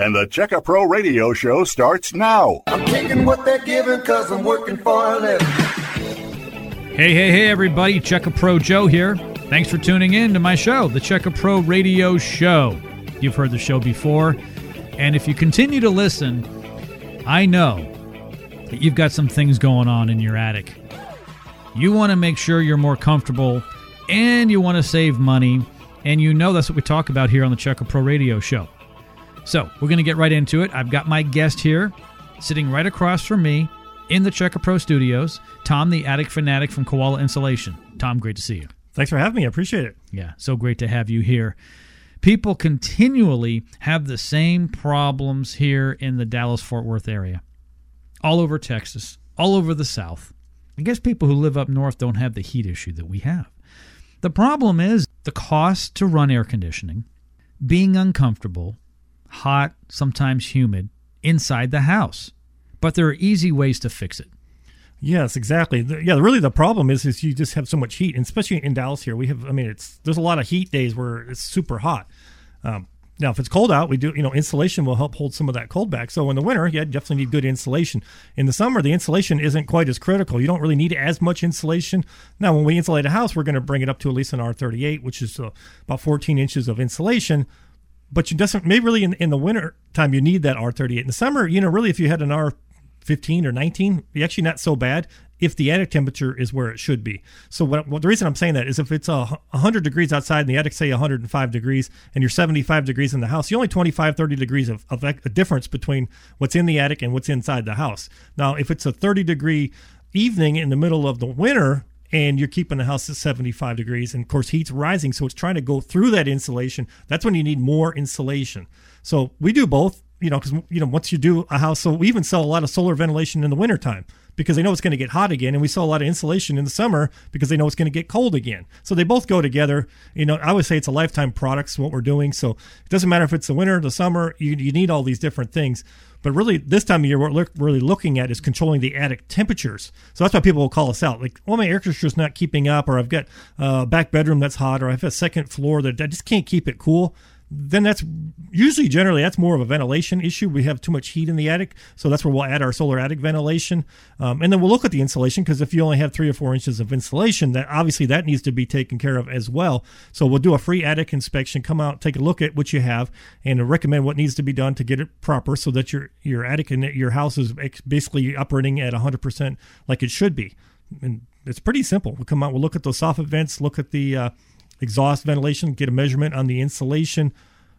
And the Check a Pro radio show starts now. I'm taking what they're giving because I'm working for a living. Hey, hey, hey, everybody. Check a Pro Joe here. Thanks for tuning in to my show, the Check a Pro radio show. You've heard the show before. And if you continue to listen, I know that you've got some things going on in your attic. You want to make sure you're more comfortable and you want to save money. And you know that's what we talk about here on the Checka Pro radio show. So we're going to get right into it. I've got my guest here sitting right across from me in the Check a Pro studios, Tom, the attic fanatic from Koala Insulation. Tom, great to see you. Thanks for having me. I appreciate it. Yeah, so great to have you here. People continually have the same problems here in the Dallas Fort Worth area, all over Texas, all over the South. I guess people who live up north don't have the heat issue that we have. The problem is the cost to run air conditioning, being uncomfortable, hot, sometimes humid, inside the house. But there are easy ways to fix it. Yes, exactly. Yeah, really, the problem is is you just have so much heat, and especially in Dallas here, we have. I mean, it's there's a lot of heat days where it's super hot. Um, now, if it's cold out, we do you know insulation will help hold some of that cold back. So in the winter, yeah, definitely need good insulation. In the summer, the insulation isn't quite as critical. You don't really need as much insulation. Now, when we insulate a house, we're going to bring it up to at least an R38, which is uh, about 14 inches of insulation but you doesn't maybe really in, in the winter time you need that R38. In the summer, you know, really if you had an R15 or 19, actually not so bad if the attic temperature is where it should be. So what, what the reason I'm saying that is if it's a 100 degrees outside and the attic say 105 degrees and you're 75 degrees in the house, you only 25 30 degrees of, of a difference between what's in the attic and what's inside the house. Now, if it's a 30 degree evening in the middle of the winter, and you're keeping the house at 75 degrees and of course heat's rising so it's trying to go through that insulation. That's when you need more insulation. So we do both you know because you know once you do a house so we even sell a lot of solar ventilation in the wintertime because they know it's going to get hot again and we sell a lot of insulation in the summer because they know it's going to get cold again. So they both go together. You know i would say it's a lifetime products what we're doing so it doesn't matter if it's the winter the summer you, you need all these different things but really, this time of year, what we're really looking at is controlling the attic temperatures. So that's why people will call us out. Like, well, my air conditioner's not keeping up, or I've got a back bedroom that's hot, or I've a second floor that I just can't keep it cool then that's usually generally that's more of a ventilation issue. We have too much heat in the attic, so that's where we'll add our solar attic ventilation, um, and then we'll look at the insulation because if you only have three or four inches of insulation, that obviously that needs to be taken care of as well. So we'll do a free attic inspection, come out, take a look at what you have, and recommend what needs to be done to get it proper so that your your attic and your house is basically operating at 100% like it should be. And it's pretty simple. We'll come out, we'll look at those soffit vents, look at the uh, exhaust ventilation, get a measurement on the insulation,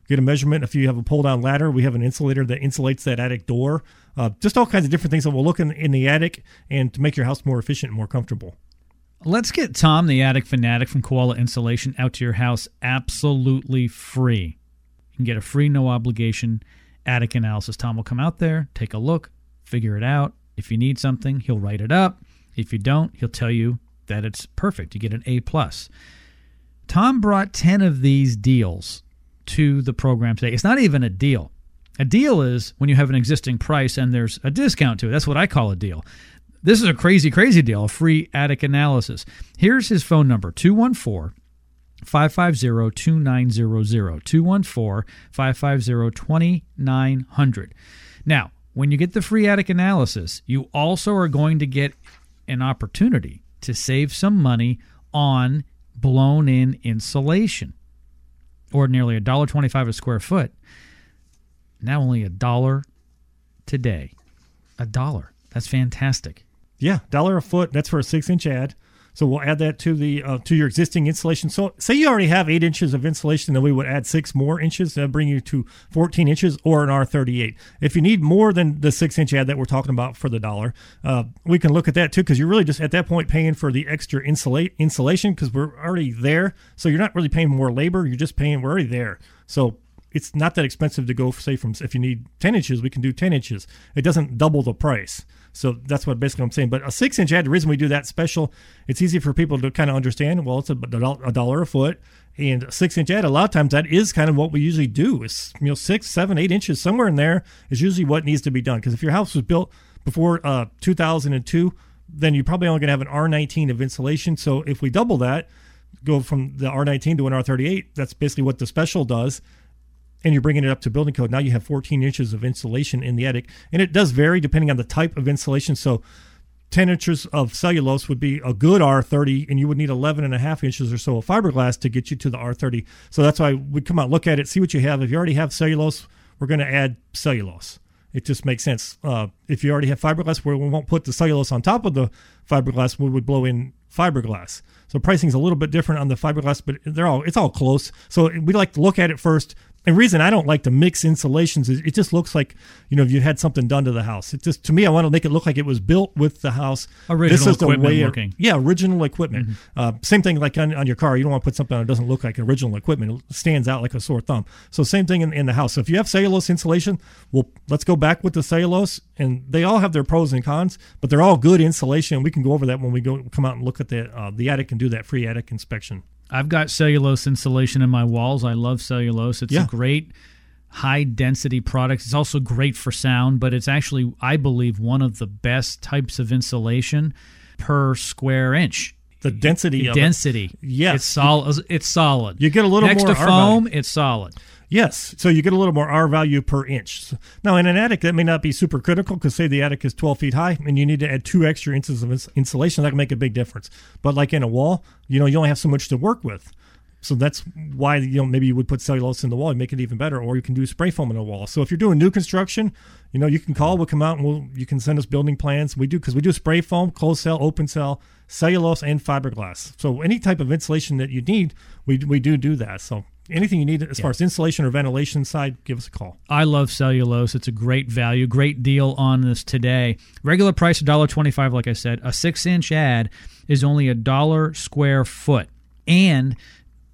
get a measurement. If you have a pull down ladder, we have an insulator that insulates that attic door. Uh, just all kinds of different things that will look in, in the attic and to make your house more efficient and more comfortable. Let's get Tom, the attic fanatic from Koala Insulation, out to your house absolutely free. You can get a free, no obligation attic analysis. Tom will come out there, take a look, figure it out. If you need something, he'll write it up. If you don't, he'll tell you that it's perfect. You get an A plus. Tom brought 10 of these deals to the program today. It's not even a deal. A deal is when you have an existing price and there's a discount to it. That's what I call a deal. This is a crazy, crazy deal, a free attic analysis. Here's his phone number 214 550 2900. 214 550 2900. Now, when you get the free attic analysis, you also are going to get an opportunity to save some money on blown in insulation. Ordinarily $1.25 a square foot. Now only a dollar today. A dollar. That's fantastic. Yeah, dollar a foot. That's for a six inch ad. So we'll add that to the uh, to your existing insulation. So say you already have eight inches of insulation, then we would add six more inches. That bring you to 14 inches or an R38. If you need more than the six inch ad that we're talking about for the dollar, uh, we can look at that too because you're really just at that point paying for the extra insulate insulation because we're already there. So you're not really paying more labor. You're just paying. We're already there. So it's not that expensive to go say from if you need 10 inches we can do 10 inches it doesn't double the price so that's what basically I'm saying. But a six inch ad, the reason we do that special, it's easy for people to kind of understand. Well, it's a, a dollar a foot. And a six inch ad, a lot of times that is kind of what we usually do. Is you know six, seven, eight inches somewhere in there is usually what needs to be done. Because if your house was built before uh, 2002, then you're probably only going to have an R19 of insulation. So if we double that, go from the R19 to an R38, that's basically what the special does and you're bringing it up to building code, now you have 14 inches of insulation in the attic. And it does vary depending on the type of insulation. So 10 inches of cellulose would be a good R30, and you would need 11 and a half inches or so of fiberglass to get you to the R30. So that's why we come out, look at it, see what you have. If you already have cellulose, we're going to add cellulose. It just makes sense. Uh, if you already have fiberglass, we won't put the cellulose on top of the fiberglass. We would blow in fiberglass. So pricing is a little bit different on the fiberglass, but they're all it's all close. So we like to look at it first, and reason I don't like to mix insulations is it just looks like you know if you had something done to the house. It just to me I want to make it look like it was built with the house. Original this is equipment the way working. yeah, original equipment. Mm-hmm. Uh, same thing like on, on, your car. You don't want to put something on it that doesn't look like original equipment. It stands out like a sore thumb. So same thing in, in the house. So if you have cellulose insulation, well let's go back with the cellulose, and they all have their pros and cons, but they're all good insulation. And we can go over that when we go come out and look at the uh, the attic and do that free attic inspection. I've got cellulose insulation in my walls. I love cellulose. It's yeah. a great high density product. It's also great for sound, but it's actually, I believe, one of the best types of insulation per square inch. The density, the density, it. yes, it's solid. It's solid. You get a little next more to foam. It's solid. Yes, so you get a little more R value per inch. Now, in an attic, that may not be super critical because, say, the attic is 12 feet high and you need to add two extra inches of insulation. That can make a big difference. But, like in a wall, you know, you only have so much to work with. So that's why you know maybe you would put cellulose in the wall and make it even better, or you can do spray foam in the wall. So if you're doing new construction, you know you can call, we'll come out and we'll you can send us building plans. We do because we do spray foam, closed cell, open cell, cellulose, and fiberglass. So any type of insulation that you need, we we do do that. So anything you need as yeah. far as insulation or ventilation side, give us a call. I love cellulose. It's a great value, great deal on this today. Regular price $1.25, like I said. A six inch ad is only a dollar square foot. And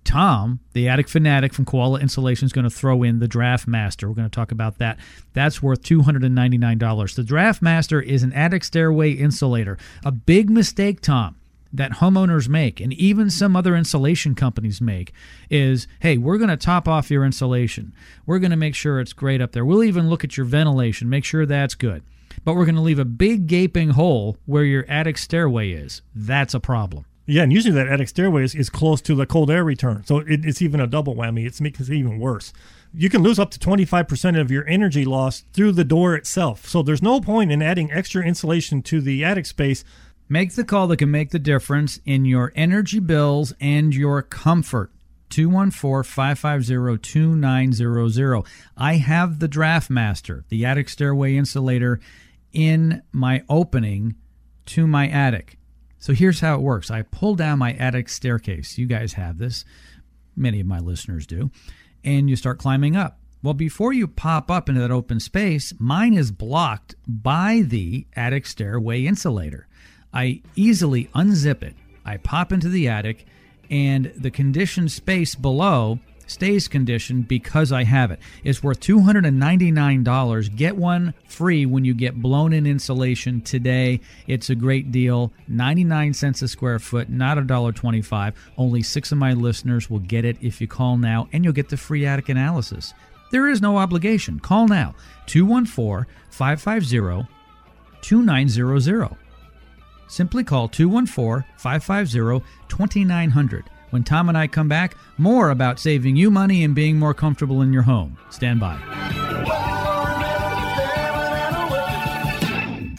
Tom, the attic fanatic from Koala Insulation, is going to throw in the Draft Master. We're going to talk about that. That's worth $299. The Draft Master is an attic stairway insulator. A big mistake, Tom, that homeowners make, and even some other insulation companies make, is hey, we're going to top off your insulation. We're going to make sure it's great up there. We'll even look at your ventilation, make sure that's good. But we're going to leave a big gaping hole where your attic stairway is. That's a problem. Yeah, and usually that attic stairway is, is close to the cold air return. So it, it's even a double whammy. It's makes it even worse. You can lose up to 25% of your energy loss through the door itself. So there's no point in adding extra insulation to the attic space. Make the call that can make the difference in your energy bills and your comfort. 214 550 2900. I have the Draft Master, the attic stairway insulator, in my opening to my attic. So here's how it works I pull down my attic staircase. You guys have this, many of my listeners do, and you start climbing up. Well, before you pop up into that open space, mine is blocked by the attic stairway insulator. I easily unzip it. I pop into the attic, and the conditioned space below stays conditioned because I have it. It's worth $299. Get one free when you get blown in insulation today. It's a great deal. 99 cents a square foot, not $1.25. Only six of my listeners will get it if you call now, and you'll get the free attic analysis. There is no obligation. Call now 214 550 2900. Simply call 214 550 2900. When Tom and I come back, more about saving you money and being more comfortable in your home. Stand by.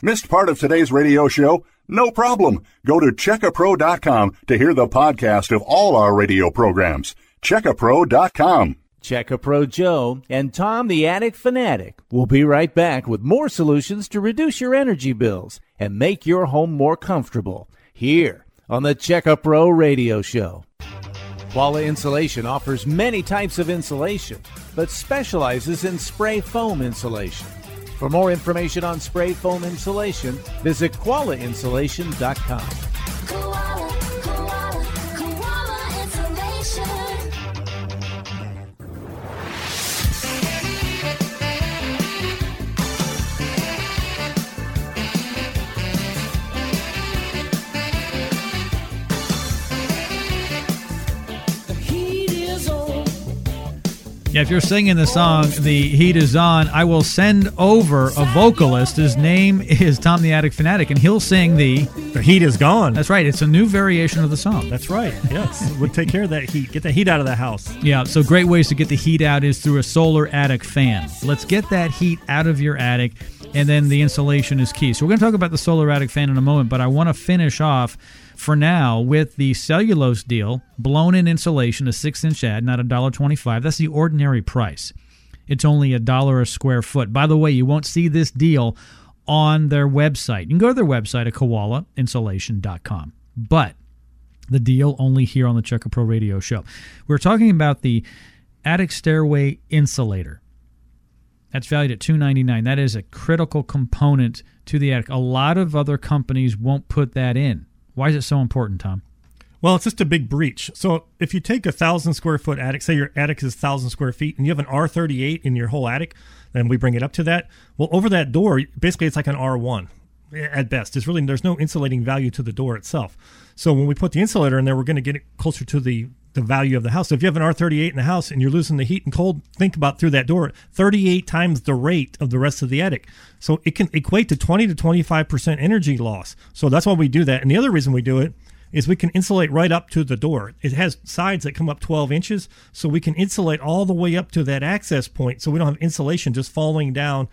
Missed part of today's radio show? No problem. Go to checkapro.com to hear the podcast of all our radio programs. Checkapro.com. Check a Pro Joe and Tom the Attic Fanatic will be right back with more solutions to reduce your energy bills and make your home more comfortable here on the Check a Pro Radio Show. Koala Insulation offers many types of insulation, but specializes in spray foam insulation. For more information on spray foam insulation, visit koalainsulation.com. Yeah, if you're singing the song "The Heat Is On," I will send over a vocalist. His name is Tom the Attic Fanatic, and he'll sing the. The heat is gone. That's right. It's a new variation of the song. That's right. Yes, we'll take care of that heat. Get the heat out of the house. Yeah. So great ways to get the heat out is through a solar attic fan. Let's get that heat out of your attic, and then the insulation is key. So we're going to talk about the solar attic fan in a moment, but I want to finish off for now with the cellulose deal, blown in insulation, a six inch ad, not a dollar twenty five. That's the ordinary price. It's only a dollar a square foot. By the way, you won't see this deal on their website. You can go to their website at koalainsulation.com. But the deal only here on the Check a Pro Radio Show. We're talking about the attic stairway insulator. That's valued at 299. That is a critical component to the attic. A lot of other companies won't put that in. Why is it so important, Tom? Well, it's just a big breach. So if you take a thousand square foot attic, say your attic is thousand square feet, and you have an R38 in your whole attic, then we bring it up to that. Well, over that door, basically it's like an R1 at best. There's really there's no insulating value to the door itself. So when we put the insulator in there, we're going to get it closer to the the value of the house. So if you have an R38 in the house and you're losing the heat and cold, think about through that door, 38 times the rate of the rest of the attic. So it can equate to 20 to 25% energy loss. So that's why we do that. And the other reason we do it is we can insulate right up to the door. It has sides that come up 12 inches, so we can insulate all the way up to that access point so we don't have insulation just falling down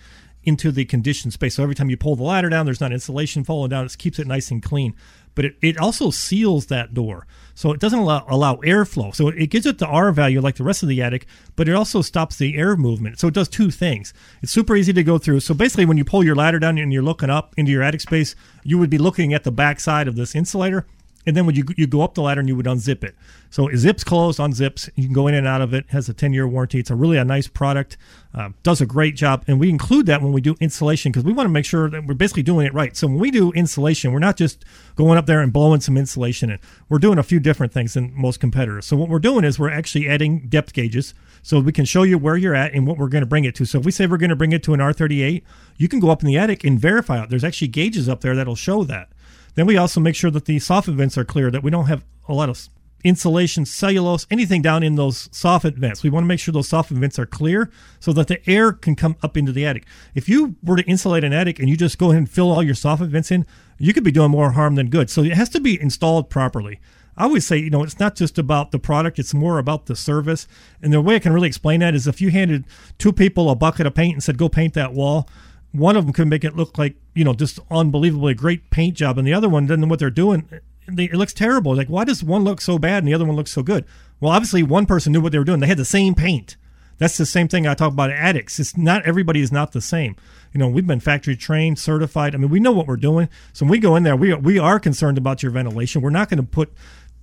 into the conditioned space. So every time you pull the ladder down, there's not insulation falling down. It keeps it nice and clean. But it, it also seals that door. So it doesn't allow, allow airflow. So it gives it the R value like the rest of the attic, but it also stops the air movement. So it does two things. It's super easy to go through. So basically, when you pull your ladder down and you're looking up into your attic space, you would be looking at the back side of this insulator and then when you you go up the ladder and you would unzip it. So it zips closed, unzips. You can go in and out of it. Has a 10 year warranty. It's a really a nice product. Uh, does a great job, and we include that when we do insulation because we want to make sure that we're basically doing it right. So when we do insulation, we're not just going up there and blowing some insulation in. We're doing a few different things than most competitors. So what we're doing is we're actually adding depth gauges so we can show you where you're at and what we're going to bring it to. So if we say we're going to bring it to an R38, you can go up in the attic and verify it. There's actually gauges up there that'll show that. Then we also make sure that the soffit vents are clear, that we don't have a lot of insulation, cellulose, anything down in those soffit vents. We want to make sure those soffit vents are clear so that the air can come up into the attic. If you were to insulate an attic and you just go ahead and fill all your soffit vents in, you could be doing more harm than good. So it has to be installed properly. I always say, you know, it's not just about the product, it's more about the service. And the way I can really explain that is if you handed two people a bucket of paint and said, go paint that wall, one of them could make it look like you know just unbelievably great paint job, and the other one know what they're doing. It looks terrible. Like why does one look so bad and the other one looks so good? Well, obviously one person knew what they were doing. They had the same paint. That's the same thing I talk about addicts. It's not everybody is not the same. You know, we've been factory trained, certified. I mean, we know what we're doing. So when we go in there, we we are concerned about your ventilation. We're not going to put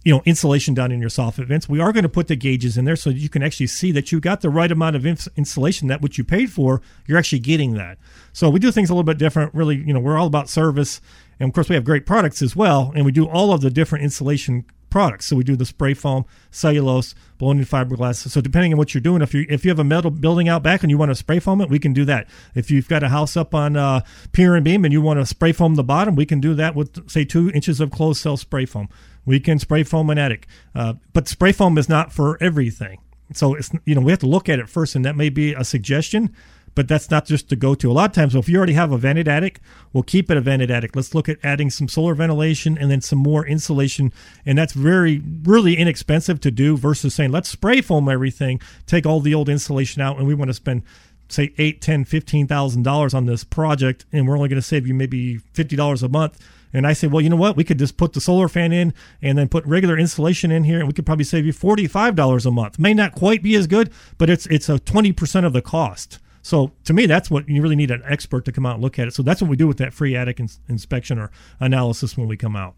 you know insulation down in your soffit vents. We are going to put the gauges in there so you can actually see that you got the right amount of ins- insulation that what you paid for. You're actually getting that. So we do things a little bit different. Really, you know, we're all about service, and of course we have great products as well. And we do all of the different insulation products. So we do the spray foam, cellulose, in fiberglass. So depending on what you're doing, if you if you have a metal building out back and you want to spray foam it, we can do that. If you've got a house up on uh, pier and beam and you want to spray foam the bottom, we can do that with say two inches of closed cell spray foam. We can spray foam an attic, uh, but spray foam is not for everything. So it's you know we have to look at it first, and that may be a suggestion but that's not just to go-to. A lot of times, well, if you already have a vented attic, we'll keep it a vented attic. Let's look at adding some solar ventilation and then some more insulation, and that's very really inexpensive to do versus saying let's spray foam everything, take all the old insulation out, and we want to spend say eight, ten, fifteen thousand dollars on this project, and we're only going to save you maybe fifty dollars a month. And I say, well, you know what? We could just put the solar fan in and then put regular insulation in here, and we could probably save you forty-five dollars a month. May not quite be as good, but it's it's a twenty percent of the cost. So to me, that's what you really need an expert to come out and look at it. So that's what we do with that free attic ins- inspection or analysis when we come out.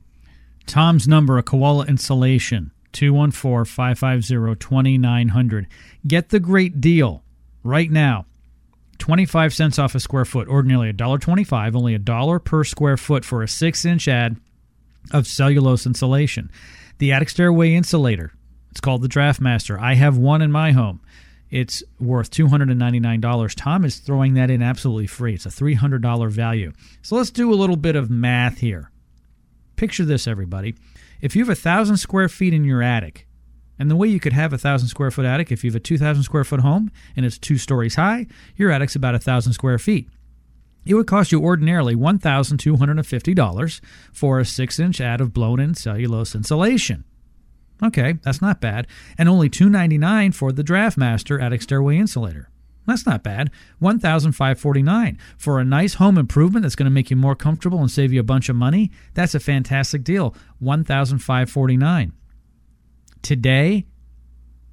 Tom's number, a Koala Insulation, 214 550 2900. Get the great deal right now. 25 cents off a square foot, ordinarily $1.25, only a dollar per square foot for a six inch ad of cellulose insulation. The attic stairway insulator, it's called the Draftmaster. I have one in my home. It's worth $299. Tom is throwing that in absolutely free. It's a $300 value. So let's do a little bit of math here. Picture this, everybody. If you have a thousand square feet in your attic, And the way you could have a thousand square foot attic, if you have a 2,000 square foot home and it's two stories high, your attic's about a thousand square feet. It would cost you ordinarily $1,250 for a six inch ad of blown in cellulose insulation. Okay, that's not bad. And only 299 for the DraftMaster attic stairway insulator. That's not bad. 1,549 for a nice home improvement that's going to make you more comfortable and save you a bunch of money. That's a fantastic deal. 1,549. Today,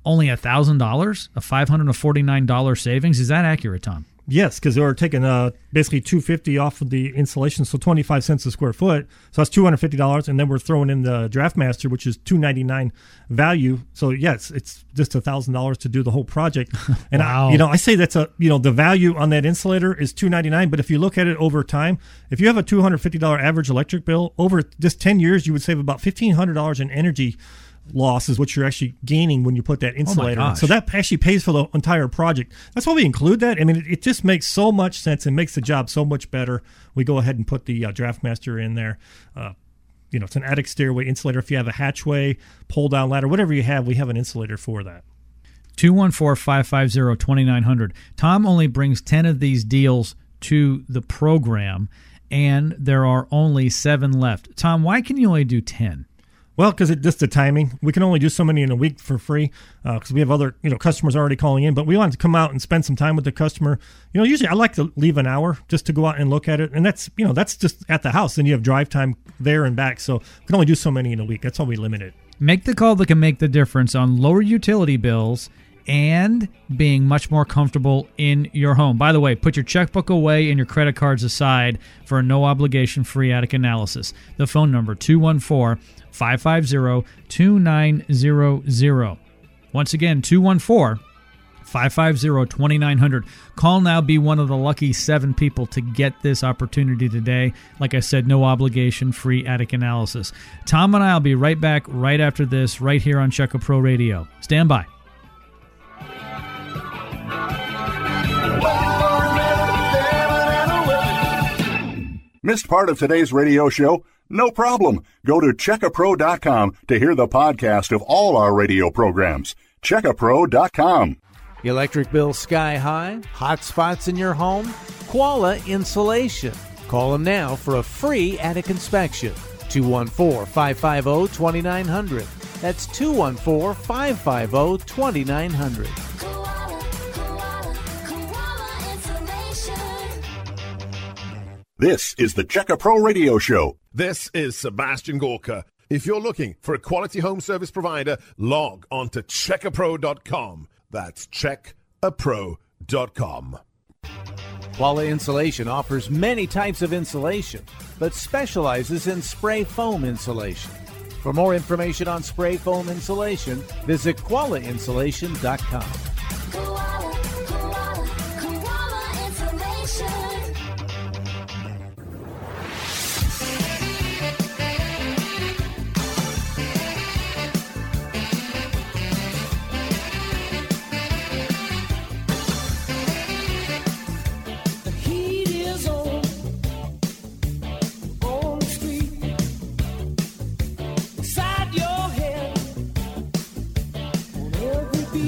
only $1,000, a $549 savings. Is that accurate, Tom? Yes, because they were taking uh, basically two fifty off of the installation, so twenty five cents a square foot. So that's two hundred fifty dollars, and then we're throwing in the DraftMaster, which is two ninety nine value. So yes, it's just a thousand dollars to do the whole project. And Wow. I, you know, I say that's a you know the value on that insulator is two ninety nine, but if you look at it over time, if you have a two hundred fifty dollar average electric bill over just ten years, you would save about fifteen hundred dollars in energy loss is what you're actually gaining when you put that insulator in. So that actually pays for the entire project. That's why we include that. I mean, it, it just makes so much sense and makes the job so much better. We go ahead and put the uh, DraftMaster in there. Uh, you know, it's an attic stairway insulator. If you have a hatchway, pull down ladder, whatever you have, we have an insulator for that. 214-550-2900. Tom only brings 10 of these deals to the program and there are only 7 left. Tom, why can you only do 10? Well, because it just the timing. We can only do so many in a week for free uh, because we have other you know customers already calling in. But we wanted to come out and spend some time with the customer. You know, usually I like to leave an hour just to go out and look at it, and that's you know that's just at the house. Then you have drive time there and back, so we can only do so many in a week. That's how we limit it. Make the call that can make the difference on lower utility bills and being much more comfortable in your home. By the way, put your checkbook away and your credit cards aside for a no obligation free attic analysis. The phone number 214 550 2900. Once again, 214 550 2900. Call now, be one of the lucky seven people to get this opportunity today. Like I said, no obligation, free attic analysis. Tom and I will be right back right after this, right here on Check a Pro Radio. Stand by. Missed part of today's radio show? No problem. Go to checkapro.com to hear the podcast of all our radio programs. Checkapro.com. Electric bill sky high? Hot spots in your home? Koala Insulation. Call them now for a free attic inspection. 214 550 2900. That's 214 550 2900. Koala, koala, koala insulation. This is the Check a Pro Radio Show. This is Sebastian Gorka. If you're looking for a quality home service provider, log on to checkapro.com. That's checkapro.com. Koala Insulation offers many types of insulation, but specializes in spray foam insulation. For more information on spray foam insulation, visit koalainsulation.com. Koala, koala, koala insulation.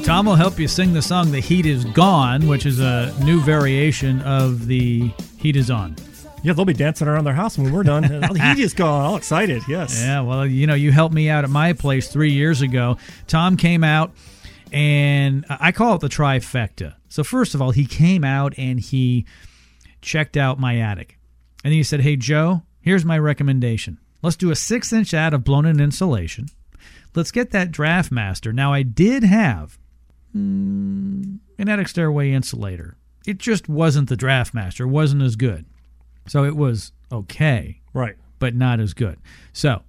Tom will help you sing the song The Heat Is Gone, which is a new variation of The Heat Is On. Yeah, they'll be dancing around their house when we're done. oh, he just gone all excited. Yes. Yeah, well, you know, you helped me out at my place three years ago. Tom came out, and I call it the trifecta. So, first of all, he came out and he checked out my attic. And then he said, Hey, Joe, here's my recommendation. Let's do a six inch ad of blown in insulation. Let's get that Draft Master. Now, I did have mm, an attic stairway insulator. It just wasn't the Draft Master, wasn't as good. So it was okay Right. but not as good. So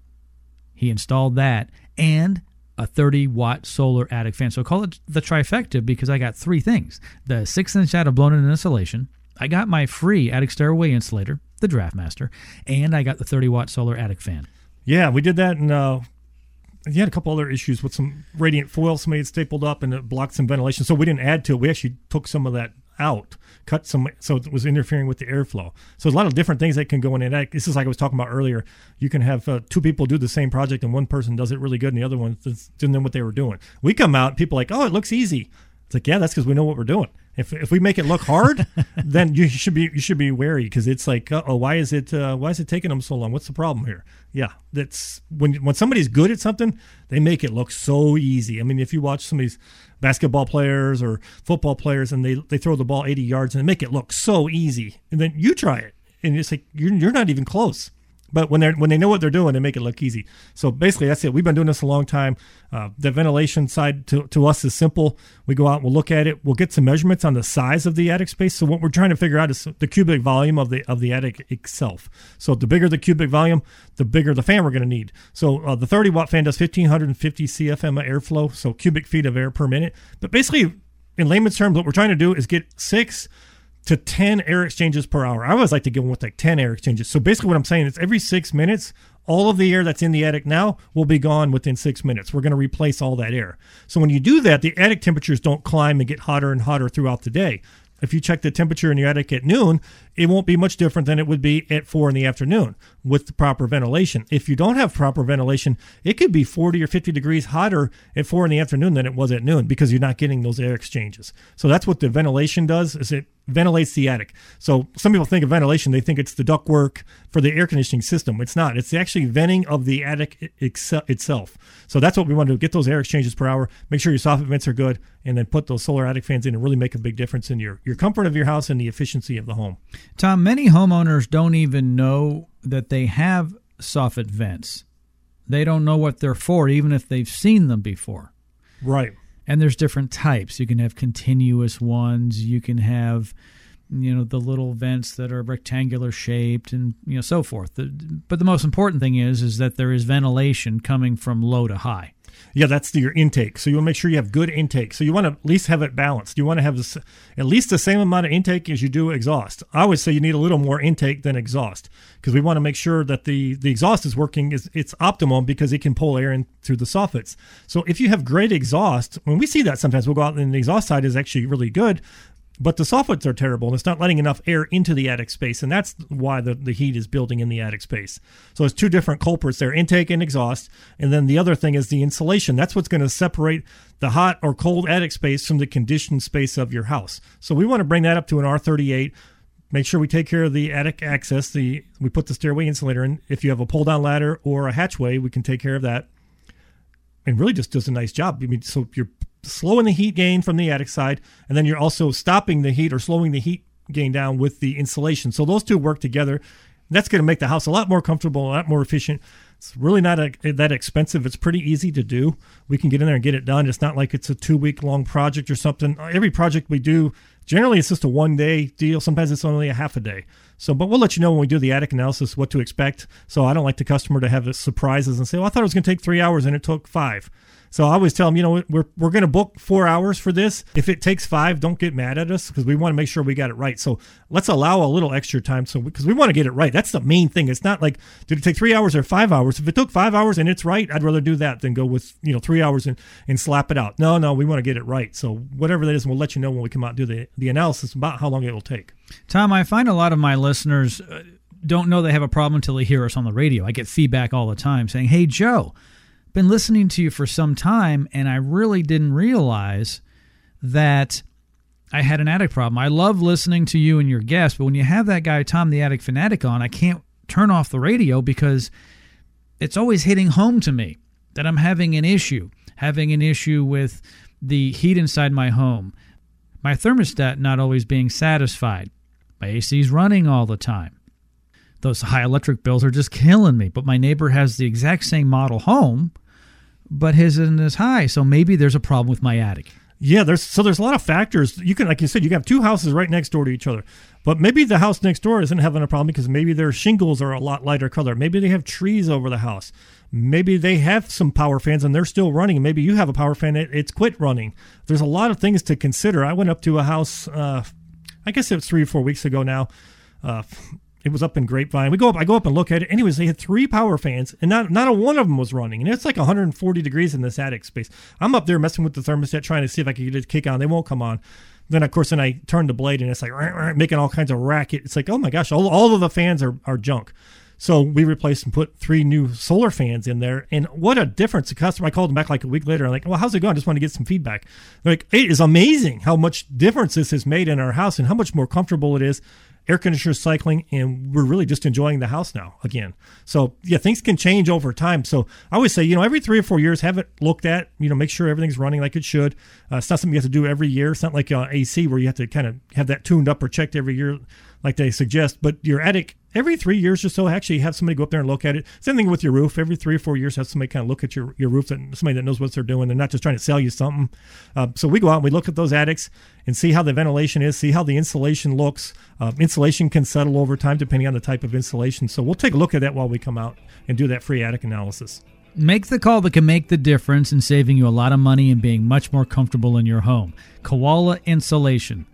he installed that and a 30 watt solar attic fan. So call it the trifecta because I got three things the six inch out of blown in insulation, I got my free attic stairway insulator, the Draftmaster, and I got the 30 watt solar attic fan. Yeah, we did that, in uh, you had a couple other issues with some radiant foil somebody had stapled up, and it blocked some ventilation. So we didn't add to it. We actually took some of that out, cut some, so it was interfering with the airflow. So a lot of different things that can go in. And this is like I was talking about earlier. You can have uh, two people do the same project, and one person does it really good, and the other one didn't know what they were doing. We come out, people like, oh, it looks easy. It's like, yeah, that's because we know what we're doing. If, if we make it look hard, then you should be you should be wary because it's like, oh, why is it uh, why is it taking them so long? What's the problem here? Yeah, that's when when somebody's good at something, they make it look so easy. I mean, if you watch some of these basketball players or football players and they they throw the ball 80 yards and they make it look so easy, and then you try it and it's like you're you're not even close. But when they when they know what they're doing, they make it look easy. So basically, that's it. We've been doing this a long time. Uh, the ventilation side to, to us is simple. We go out, we'll look at it, we'll get some measurements on the size of the attic space. So what we're trying to figure out is the cubic volume of the of the attic itself. So the bigger the cubic volume, the bigger the fan we're going to need. So uh, the 30 watt fan does 1550 CFM of airflow, so cubic feet of air per minute. But basically, in layman's terms, what we're trying to do is get six to 10 air exchanges per hour. I always like to give them with like 10 air exchanges. So basically, what I'm saying is every six minutes, all of the air that's in the attic now will be gone within six minutes. We're going to replace all that air. So when you do that, the attic temperatures don't climb and get hotter and hotter throughout the day. If you check the temperature in your attic at noon, it won't be much different than it would be at four in the afternoon with the proper ventilation. If you don't have proper ventilation, it could be 40 or 50 degrees hotter at four in the afternoon than it was at noon because you're not getting those air exchanges. So that's what the ventilation does is it ventilates the attic. So some people think of ventilation, they think it's the ductwork for the air conditioning system. It's not. It's actually venting of the attic ex- itself. So that's what we want to do. Get those air exchanges per hour. Make sure your soffit vents are good, and then put those solar attic fans in and really make a big difference in your, your comfort of your house and the efficiency of the home. Tom, many homeowners don't even know that they have soffit vents. They don't know what they're for, even if they've seen them before. Right. And there's different types. You can have continuous ones. You can have, you know, the little vents that are rectangular shaped, and you know, so forth. But the most important thing is, is that there is ventilation coming from low to high. Yeah, that's your intake. So you want to make sure you have good intake. So you want to at least have it balanced. You want to have this, at least the same amount of intake as you do exhaust. I always say you need a little more intake than exhaust because we want to make sure that the the exhaust is working is it's optimum because it can pull air in through the soffits. So if you have great exhaust, when we see that sometimes we'll go out and the exhaust side is actually really good. But the soffits are terrible and it's not letting enough air into the attic space. And that's why the, the heat is building in the attic space. So it's two different culprits there intake and exhaust. And then the other thing is the insulation. That's what's going to separate the hot or cold attic space from the conditioned space of your house. So we want to bring that up to an R38. Make sure we take care of the attic access. The we put the stairway insulator in. If you have a pull down ladder or a hatchway, we can take care of that and really just does a nice job. I mean, so you're slowing the heat gain from the attic side, and then you're also stopping the heat or slowing the heat gain down with the insulation. So those two work together. That's going to make the house a lot more comfortable, a lot more efficient. It's really not a, that expensive. It's pretty easy to do. We can get in there and get it done. It's not like it's a two week long project or something. Every project we do, generally, it's just a one day deal. Sometimes it's only a half a day. So, but we'll let you know when we do the attic analysis what to expect. So I don't like the customer to have surprises and say, "Well, I thought it was going to take three hours and it took five. So I always tell them, you know, we're we're going to book four hours for this. If it takes five, don't get mad at us because we want to make sure we got it right. So let's allow a little extra time, so because we want to get it right. That's the main thing. It's not like did it take three hours or five hours. If it took five hours and it's right, I'd rather do that than go with you know three hours and, and slap it out. No, no, we want to get it right. So whatever that is, we'll let you know when we come out and do the the analysis about how long it will take. Tom, I find a lot of my listeners uh, don't know they have a problem until they hear us on the radio. I get feedback all the time saying, "Hey, Joe, been listening to you for some time, and I really didn't realize that I had an attic problem. I love listening to you and your guests, but when you have that guy Tom the Attic Fanatic on, I can't turn off the radio because it's always hitting home to me that I'm having an issue, having an issue with the heat inside my home, my thermostat not always being satisfied, my AC's running all the time. Those high electric bills are just killing me. But my neighbor has the exact same model home, but his isn't as high. So maybe there's a problem with my attic. Yeah, there's so there's a lot of factors. You can, like you said, you have two houses right next door to each other, but maybe the house next door isn't having a problem because maybe their shingles are a lot lighter color. Maybe they have trees over the house. Maybe they have some power fans and they're still running. Maybe you have a power fan; it, it's quit running. There's a lot of things to consider. I went up to a house, uh, I guess it was three or four weeks ago now. Uh, it was up in Grapevine. We go up. I go up and look at it. Anyways, they had three power fans, and not not a one of them was running. And it's like 140 degrees in this attic space. I'm up there messing with the thermostat, trying to see if I could get it to kick on. They won't come on. Then of course, then I turn the blade and it's like making all kinds of racket. It's like, oh my gosh, all, all of the fans are, are junk. So we replaced and put three new solar fans in there, and what a difference! The customer, I called them back like a week later. I'm like, "Well, how's it going? I just want to get some feedback." They're like, "It is amazing how much difference this has made in our house, and how much more comfortable it is." Air conditioner cycling, and we're really just enjoying the house now again. So yeah, things can change over time. So I always say, you know, every three or four years, have it looked at. You know, make sure everything's running like it should. Uh, it's not something you have to do every year. It's not like uh, AC where you have to kind of have that tuned up or checked every year, like they suggest. But your attic, every three years or so, actually have somebody go up there and look at it. Same thing with your roof. Every three or four years, have somebody kind of look at your, your roof, and somebody that knows what they're doing. They're not just trying to sell you something. Uh, so we go out and we look at those attics and see how the ventilation is, see how the insulation looks. Uh, insulation can settle over time depending on the type of insulation. So we'll take a look at that while we come out and do that free attic analysis. Make the call that can make the difference in saving you a lot of money and being much more comfortable in your home. Koala Insulation.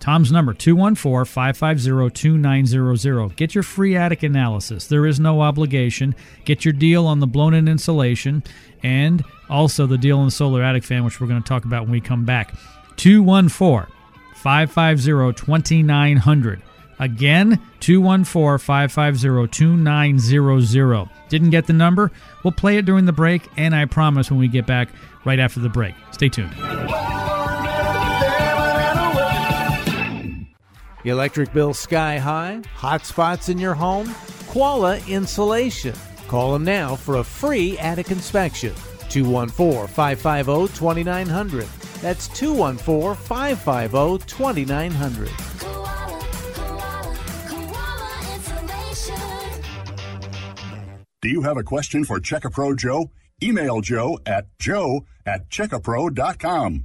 Tom's number 214-550-2900. Get your free attic analysis. There is no obligation. Get your deal on the blown-in insulation and also the deal on the solar attic fan which we're going to talk about when we come back. 214-550-2900. Again, 214-550-2900. Didn't get the number? We'll play it during the break and I promise when we get back right after the break. Stay tuned. Electric bill sky high? Hot spots in your home? Koala Insulation. Call them now for a free attic inspection. 214 550 2900. That's 214 550 2900. Koala, koala, koala insulation. Do you have a question for Check a Pro Joe? Email Joe at joe at checkapro.com.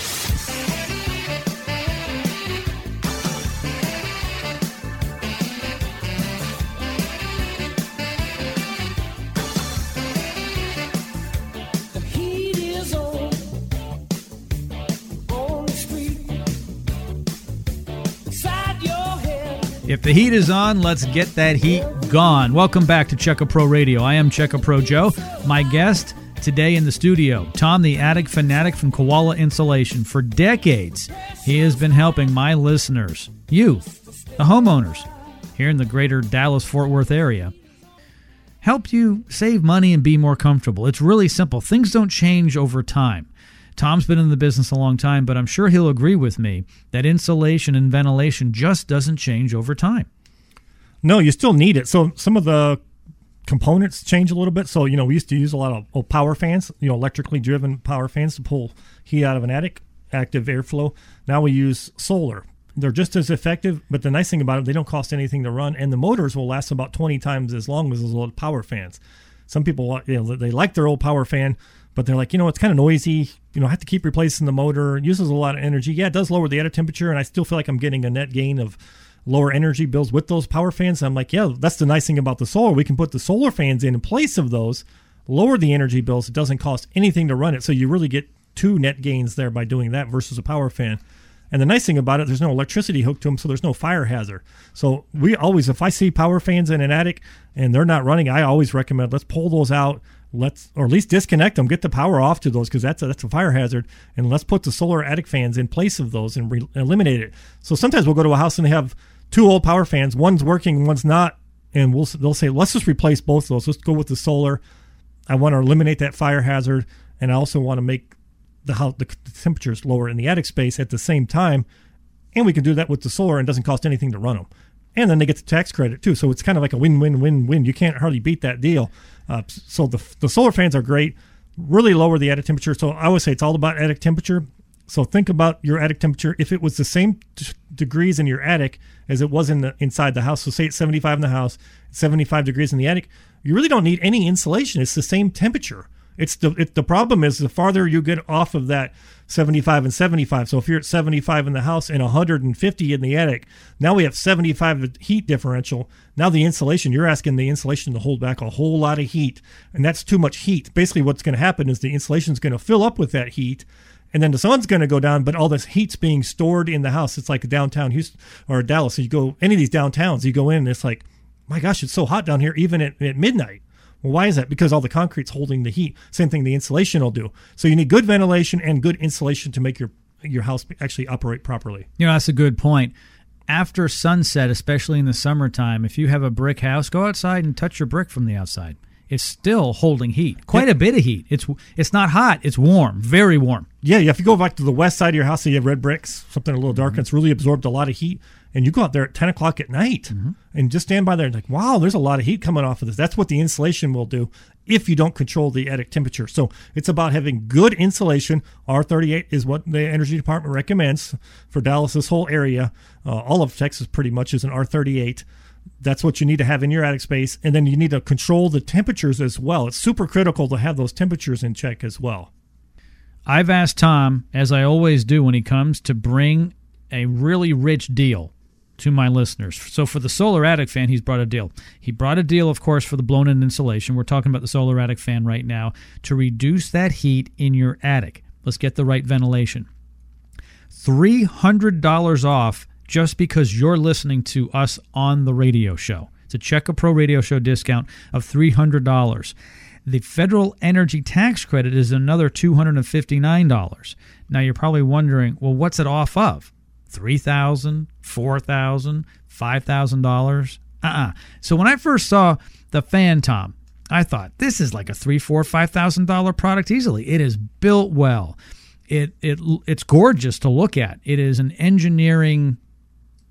The heat is on, let's get that heat gone. Welcome back to Check a Pro Radio. I am Check a Pro Joe. My guest today in the studio, Tom the Attic Fanatic from Koala Insulation. For decades, he has been helping my listeners, you, the homeowners here in the greater Dallas Fort Worth area, help you save money and be more comfortable. It's really simple. Things don't change over time. Tom's been in the business a long time, but I'm sure he'll agree with me that insulation and ventilation just doesn't change over time. No, you still need it. So some of the components change a little bit. So you know, we used to use a lot of oh, power fans, you know, electrically driven power fans to pull heat out of an attic, active airflow. Now we use solar. They're just as effective, but the nice thing about it, they don't cost anything to run, and the motors will last about 20 times as long as those old power fans. Some people, you know, they like their old power fan, but they're like, you know, it's kind of noisy. You know, I have to keep replacing the motor. It uses a lot of energy. Yeah, it does lower the attic temperature, and I still feel like I'm getting a net gain of lower energy bills with those power fans. I'm like, yeah, that's the nice thing about the solar. We can put the solar fans in in place of those, lower the energy bills. It doesn't cost anything to run it. So you really get two net gains there by doing that versus a power fan. And the nice thing about it, there's no electricity hooked to them, so there's no fire hazard. So we always, if I see power fans in an attic and they're not running, I always recommend let's pull those out. Let's, or at least disconnect them, get the power off to those because that's a, that's a fire hazard, and let's put the solar attic fans in place of those and re- eliminate it. So sometimes we'll go to a house and they have two old power fans, one's working, one's not, and we'll they'll say let's just replace both of those. Let's go with the solar. I want to eliminate that fire hazard, and I also want to make the how the temperatures lower in the attic space at the same time, and we can do that with the solar and it doesn't cost anything to run them. And then they get the tax credit too, so it's kind of like a win-win-win-win. You can't hardly beat that deal. Uh, so the the solar fans are great, really lower the attic temperature. So I would say it's all about attic temperature. So think about your attic temperature. If it was the same t- degrees in your attic as it was in the inside the house, so say it's 75 in the house, 75 degrees in the attic, you really don't need any insulation. It's the same temperature. It's the it, the problem is the farther you get off of that 75 and 75. So if you're at 75 in the house and 150 in the attic, now we have 75 heat differential. Now the insulation, you're asking the insulation to hold back a whole lot of heat, and that's too much heat. Basically, what's going to happen is the insulation is going to fill up with that heat, and then the sun's going to go down, but all this heat's being stored in the house. It's like downtown Houston or Dallas. So you go any of these downtowns, you go in, and it's like, my gosh, it's so hot down here, even at, at midnight. Well, why is that? Because all the concrete's holding the heat. Same thing the insulation will do. So you need good ventilation and good insulation to make your your house actually operate properly. You know, that's a good point. After sunset, especially in the summertime, if you have a brick house, go outside and touch your brick from the outside. It's still holding heat, quite a bit of heat. It's it's not hot. It's warm, very warm. Yeah, if you go back to the west side of your house, so you have red bricks, something a little darker, mm-hmm. it's really absorbed a lot of heat. And you go out there at 10 o'clock at night and just stand by there and like, wow, there's a lot of heat coming off of this. That's what the insulation will do if you don't control the attic temperature. So it's about having good insulation. R38 is what the energy department recommends for Dallas, this whole area. Uh, all of Texas pretty much is an R38 that's what you need to have in your attic space and then you need to control the temperatures as well it's super critical to have those temperatures in check as well I've asked Tom, as I always do when he comes, to bring a really rich deal to my listeners. So for the Solar Attic fan, he's brought a deal. He brought a deal, of course, for the blown in insulation. We're talking about the Solar Attic fan right now to reduce that heat in your attic. Let's get the right ventilation. $300 off just because you're listening to us on the radio show. It's a Check a Pro radio show discount of $300. The federal energy tax credit is another $259. Now you're probably wondering, well, what's it off of? $3,000, $4,000, $5,000? Uh-uh. So when I first saw the Phantom, I thought this is like a three, four, five thousand dollar product easily. It is built well. It it it's gorgeous to look at. It is an engineering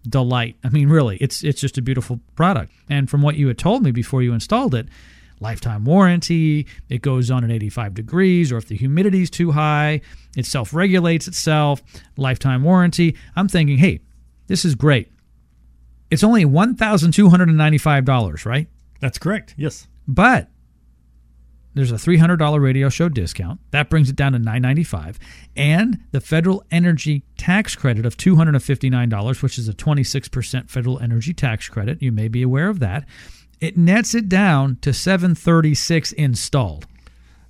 delight. I mean, really, it's it's just a beautiful product. And from what you had told me before you installed it, lifetime warranty. It goes on at 85 degrees, or if the humidity is too high, it self-regulates itself. Lifetime warranty. I'm thinking, hey, this is great. It's only one thousand two hundred and ninety-five dollars, right? that's correct yes But there's a $300 radio show discount. That brings it down to 995. And the federal energy tax credit of $259, which is a 26% federal energy tax credit. You may be aware of that. It nets it down to 736 installed.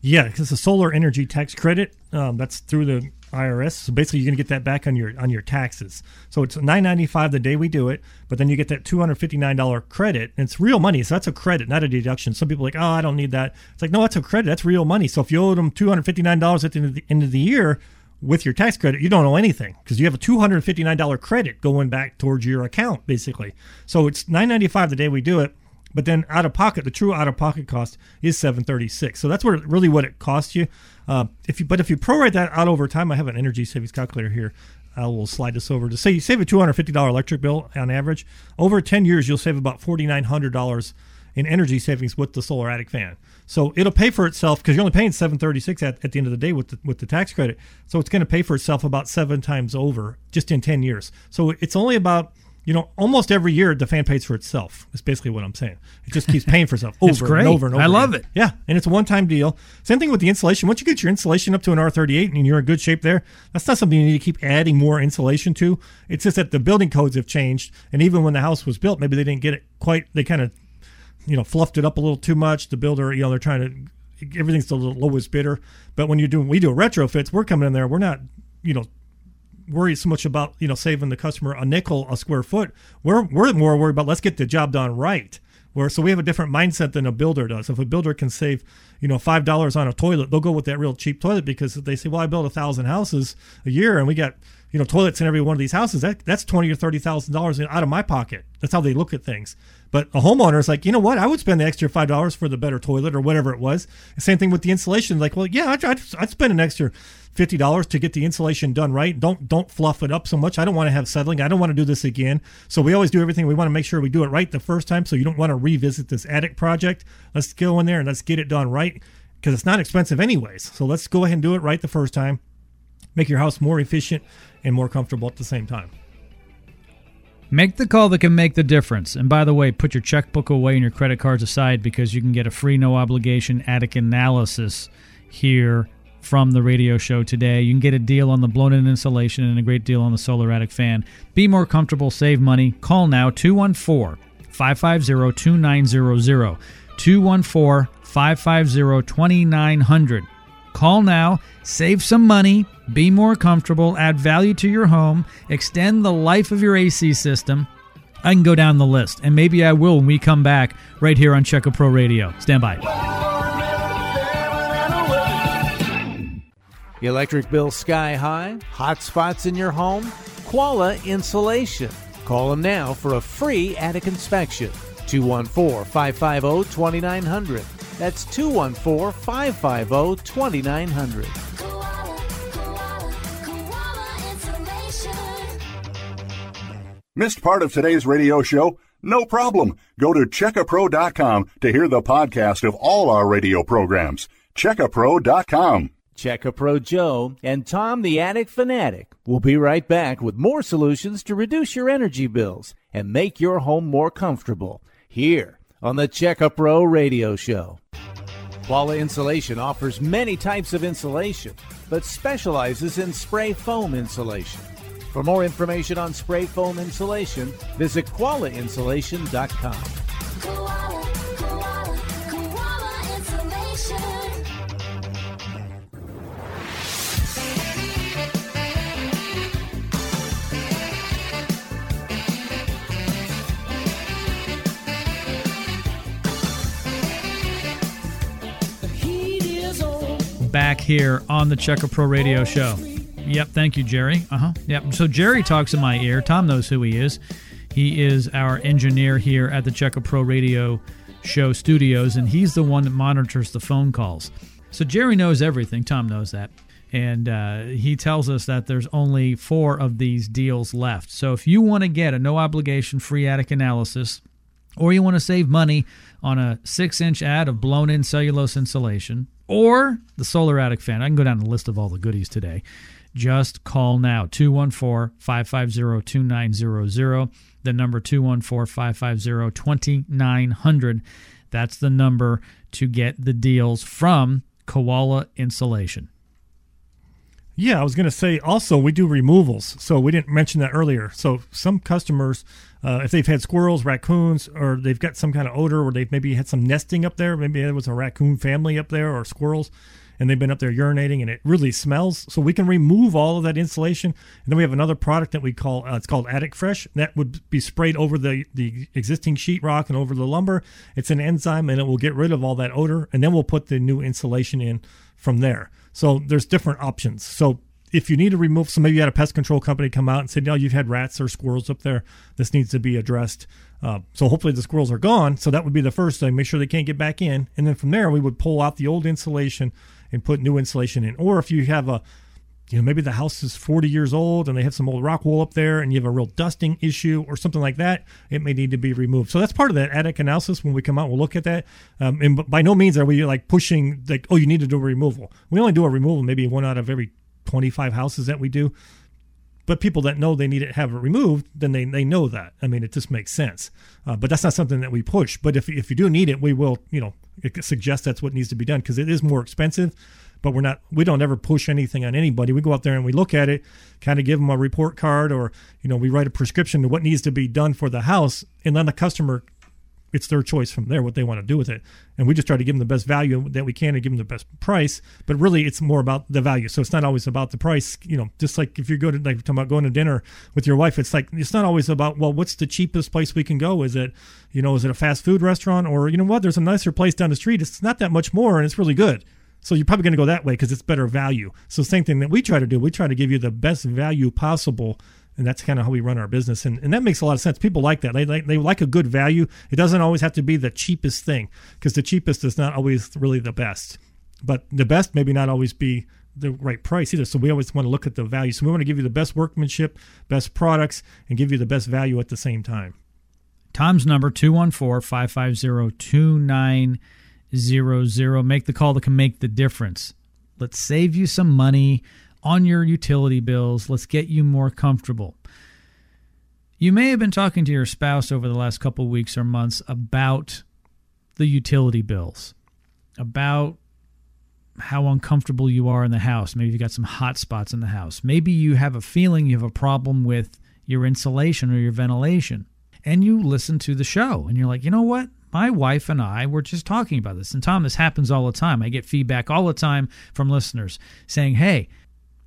Yeah, because the solar energy tax credit, um, that's through the IRS. So basically, you're going to get that back on your on your taxes. So it's nine ninety five the day we do it, but then you get that two hundred fifty nine dollar credit, and it's real money. So that's a credit, not a deduction. Some people are like, oh, I don't need that. It's like, no, that's a credit. That's real money. So if you owe them two hundred fifty nine dollars at the end of the, end of the year with your tax credit, you don't owe anything because you have a two hundred fifty nine dollar credit going back towards your account, basically. So it's nine ninety five the day we do it. But then out of pocket, the true out of pocket cost is seven thirty six. So that's what really what it costs you. Uh, if you but if you prorate that out over time, I have an energy savings calculator here. I will slide this over to say you save a two hundred fifty dollar electric bill on average over ten years. You'll save about forty nine hundred dollars in energy savings with the solar attic fan. So it'll pay for itself because you're only paying seven thirty six at, at the end of the day with the, with the tax credit. So it's going to pay for itself about seven times over just in ten years. So it's only about you know, almost every year the fan pays for itself. It's basically what I'm saying. It just keeps paying for itself over It's great. and over and over. I love again. it. Yeah, and it's a one-time deal. Same thing with the insulation. Once you get your insulation up to an R38 and you're in good shape there, that's not something you need to keep adding more insulation to. It's just that the building codes have changed, and even when the house was built, maybe they didn't get it quite. They kind of, you know, fluffed it up a little too much. The builder, you know, they're trying to. Everything's the lowest bidder. But when you're doing, we do retrofits. We're coming in there. We're not, you know, worry so much about you know saving the customer a nickel a square foot. We're we're more worried about let's get the job done right. Where so we have a different mindset than a builder does. If a builder can save you know five dollars on a toilet, they'll go with that real cheap toilet because they say, well, I build a thousand houses a year and we got you know toilets in every one of these houses. That that's twenty or thirty thousand dollars out of my pocket. That's how they look at things. But a homeowner is like, you know what? I would spend the extra five dollars for the better toilet or whatever it was. Same thing with the insulation. Like, well, yeah, I'd, I'd, I'd spend an extra fifty dollars to get the insulation done right. Don't don't fluff it up so much. I don't want to have settling. I don't want to do this again. So we always do everything. We want to make sure we do it right the first time. So you don't want to revisit this attic project. Let's go in there and let's get it done right because it's not expensive anyways. So let's go ahead and do it right the first time. Make your house more efficient and more comfortable at the same time. Make the call that can make the difference. And by the way, put your checkbook away and your credit cards aside because you can get a free no obligation attic analysis here from the radio show today. You can get a deal on the blown in insulation and a great deal on the Solar Attic fan. Be more comfortable, save money. Call now 214 550 2900. 214 550 2900. Call now, save some money, be more comfortable, add value to your home, extend the life of your AC system. I can go down the list, and maybe I will when we come back right here on Check a Pro Radio. Stand by. Electric bill sky high? Hot spots in your home? Koala Insulation. Call them now for a free attic inspection. 214 550 2900. That's 214 550 2900. Koala, koala, koala insulation. Missed part of today's radio show? No problem. Go to checkapro.com to hear the podcast of all our radio programs. Checkapro.com. Check Pro Joe and Tom the Attic Fanatic will be right back with more solutions to reduce your energy bills and make your home more comfortable here on the Checkapro Radio Show. Koala Insulation offers many types of insulation, but specializes in spray foam insulation. For more information on spray foam insulation, visit koalainsulation.com. Koala, koala, back here on the Check a Pro Radio Show. Yep, thank you, Jerry. Uh huh. Yep. So Jerry talks in my ear. Tom knows who he is. He is our engineer here at the Check a Pro Radio Show studios, and he's the one that monitors the phone calls. So Jerry knows everything. Tom knows that. And uh, he tells us that there's only four of these deals left. So if you want to get a no obligation free attic analysis, or you want to save money on a six inch add of blown in cellulose insulation, or the solar attic fan, I can go down the list of all the goodies today. Just call now 214 550 2900. The number 214 550 2900. That's the number to get the deals from Koala Insulation. Yeah, I was going to say also we do removals. So we didn't mention that earlier. So some customers, uh, if they've had squirrels, raccoons, or they've got some kind of odor, or they've maybe had some nesting up there, maybe there was a raccoon family up there or squirrels, and they've been up there urinating and it really smells. So we can remove all of that insulation. And then we have another product that we call uh, it's called Attic Fresh. That would be sprayed over the the existing sheetrock and over the lumber. It's an enzyme and it will get rid of all that odor. And then we'll put the new insulation in from there. So there's different options. So if you need to remove, so maybe you had a pest control company come out and say, no, you've had rats or squirrels up there. This needs to be addressed. Uh, so hopefully the squirrels are gone. So that would be the first thing. Make sure they can't get back in. And then from there, we would pull out the old insulation and put new insulation in. Or if you have a, you know, maybe the house is 40 years old and they have some old rock wool up there and you have a real dusting issue or something like that, it may need to be removed. So that's part of that attic analysis. When we come out, we'll look at that. Um, and by no means are we like pushing, like, oh, you need to do a removal. We only do a removal maybe one out of every 25 houses that we do. But people that know they need it have it removed, then they, they know that. I mean, it just makes sense. Uh, but that's not something that we push. But if, if you do need it, we will, you know, suggest that's what needs to be done because it is more expensive. But we're not, we don't ever push anything on anybody. We go out there and we look at it, kind of give them a report card or, you know, we write a prescription to what needs to be done for the house. And then the customer it's their choice from there what they want to do with it. And we just try to give them the best value that we can and give them the best price but really it's more about the value. So it's not always about the price you know just like if you go to like talking about going to dinner with your wife it's like it's not always about well what's the cheapest place we can go? Is it you know is it a fast food restaurant? Or you know what there's a nicer place down the street. It's not that much more and it's really good. So you're probably going to go that way because it's better value. So same thing that we try to do. We try to give you the best value possible and that's kind of how we run our business and, and that makes a lot of sense. People like that. They like they like a good value. It doesn't always have to be the cheapest thing because the cheapest is not always really the best. But the best maybe not always be the right price either so we always want to look at the value. So we want to give you the best workmanship best products and give you the best value at the same time. Tom's number 214-550-2900. Make the call that can make the difference. Let's save you some money on your utility bills. Let's get you more comfortable. You may have been talking to your spouse over the last couple weeks or months about the utility bills, about how uncomfortable you are in the house. Maybe you've got some hot spots in the house. Maybe you have a feeling you have a problem with your insulation or your ventilation. And you listen to the show and you're like, you know what? My wife and I were just talking about this. And Tom, this happens all the time. I get feedback all the time from listeners saying, hey,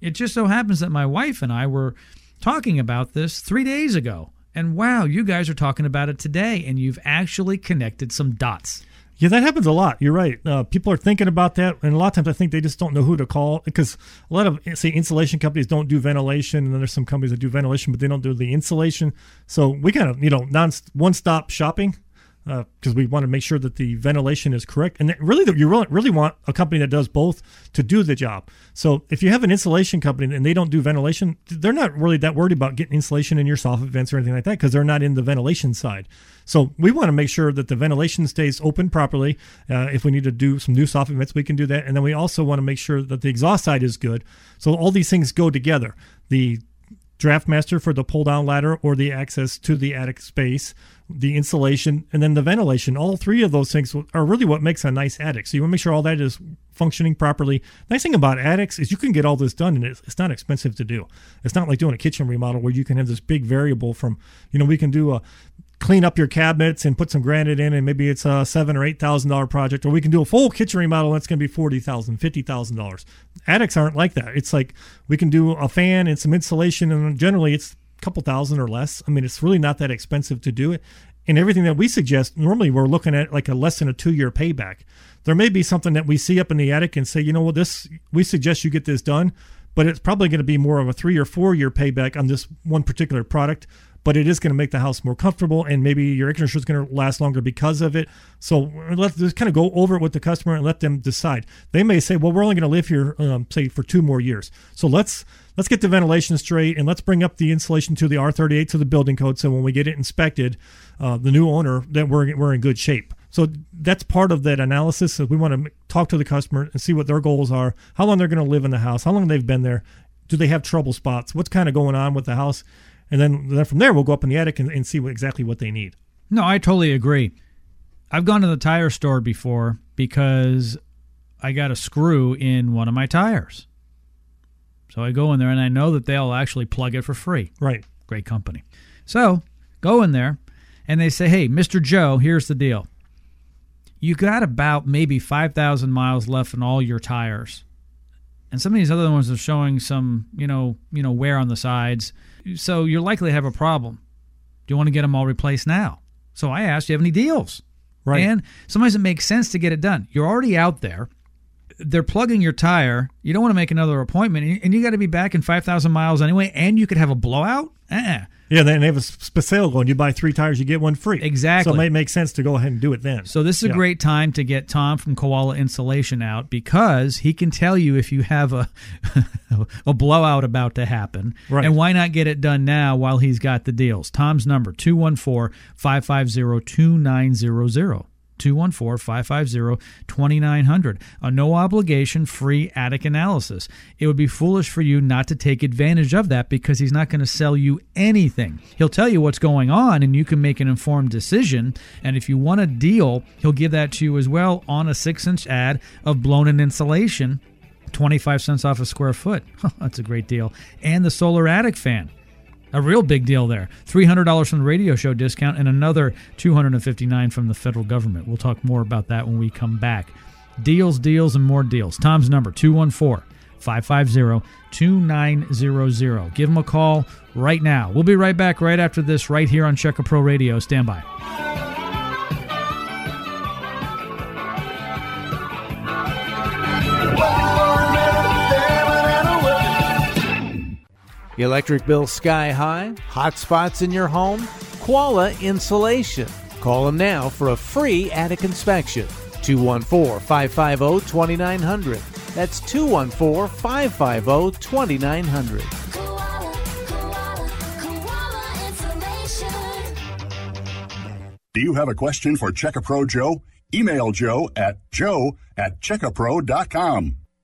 it just so happens that my wife and I were talking about this three days ago. And wow, you guys are talking about it today, and you've actually connected some dots. Yeah, that happens a lot. You're right. Uh, people are thinking about that, and a lot of times I think they just don't know who to call because a lot of say insulation companies don't do ventilation, and then there's some companies that do ventilation, but they don't do the insulation. So we kind of you know non one stop shopping because we want to make sure that the ventilation is correct, and really you really, really want a company that does both to do the job. So if you have an insulation company and they don't do ventilation, they're not really that worried about getting insulation in your soffit vents or anything like that because they're not in the ventilation side. So we want to make sure that the ventilation stays open properly. Uh, if we need to do some new soffit vents, we can do that, and then we also want to make sure that the exhaust side is good. So all these things go together. The draft master for the pull down ladder or the access to the attic space, the insulation, and then the ventilation. All three of those things are really what makes a nice attic. So you want to make sure all that is functioning properly. Nice thing about attics is you can get all this done and it's, it's not expensive to do. It's not like doing a kitchen remodel where you can have this big variable from, you know, we can do a clean up your cabinets and put some granite in and maybe it's a seven or eight thousand dollar project or we can do a full kitchen remodel it's going to be forty thousand fifty thousand dollars. Attics aren't like that. It's like we can do a fan and some insulation and generally it's a couple thousand or less. I mean it's really not that expensive to do it. And everything that we suggest normally we're looking at like a less than a two year payback. There may be something that we see up in the attic and say you know what this we suggest you get this done but it's probably going to be more of a three or four year payback on this one particular product but it is going to make the house more comfortable and maybe your air conditioner is going to last longer because of it. So let's just kind of go over it with the customer and let them decide. They may say well we're only going to live here um, say for two more years. So let's let's get the ventilation straight and let's bring up the insulation to the r38 to the building code so when we get it inspected uh, the new owner that we're, we're in good shape. So that's part of that analysis. So we want to talk to the customer and see what their goals are, how long they're going to live in the house, how long they've been there, do they have trouble spots, what's kind of going on with the house, and then then from there we'll go up in the attic and, and see what, exactly what they need. No, I totally agree. I've gone to the tire store before because I got a screw in one of my tires. So I go in there and I know that they'll actually plug it for free. Right. Great company. So go in there and they say, hey, Mr. Joe, here's the deal. You got about maybe 5,000 miles left in all your tires. And some of these other ones are showing some, you know, you know, wear on the sides. So you're likely to have a problem. Do you want to get them all replaced now? So I asked, do you have any deals? Right. And sometimes it makes sense to get it done. You're already out there. They're plugging your tire. You don't want to make another appointment, and you got to be back in 5,000 miles anyway, and you could have a blowout. Uh-uh. Yeah, then they have a sp- sale going. You buy three tires, you get one free. Exactly. So it might make sense to go ahead and do it then. So this is a Yeah. great time to get Tom from Koala Insulation out because he can tell you if you have a a blowout about to happen. Right. And why not get it done now while he's got the deals? Tom's number 214-550-2900. 214-550-2900. A no obligation free attic analysis. It would be foolish for you not to take advantage of that because he's not going to sell you anything. He'll tell you what's going on and you can make an informed decision. And if you want a deal, he'll give that to you as well on a 6-inch add of blown in insulation 25 cents off a square foot. That's a great deal. And the solar attic fan. A real big deal there. $300 from the radio show discount and another 259 from the federal government. We'll talk more about that when we come back. Deals, deals, and more deals. Tom's number 214 550 2900. Give him a call right now. We'll be right back right after this, right here on Check a Pro Radio. Stand by. Electric bill sky high? Hot spots in your home? Koala Insulation. Call them now for a free attic inspection. 214 550 2900. That's 214 550 2900. Koala, koala, koala insulation. Do you have a question for Checkapro Joe? Email Joe at joe at checkapro.com.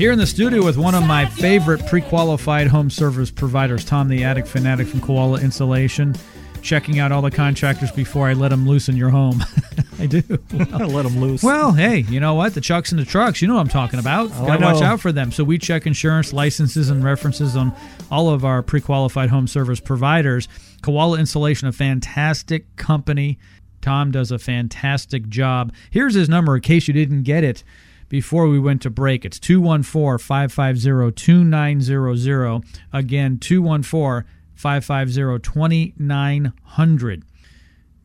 Here in the studio with one of my favorite pre-qualified home service providers, Tom the Attic Fanatic from Koala Insulation, checking out all the contractors before I let them loose in your home. I do. Let them loose. Well, hey, you know what? The chucks and the trucks, you know what I'm talking about. Oh, Gotta I watch out for them. So we check insurance, licenses, and references on all of our pre-qualified home service providers. Koala Insulation, a fantastic company. Tom does a fantastic job. Here's his number in case you didn't get it before we went to break. It's 214 550 2900. Again, 214 550 2900.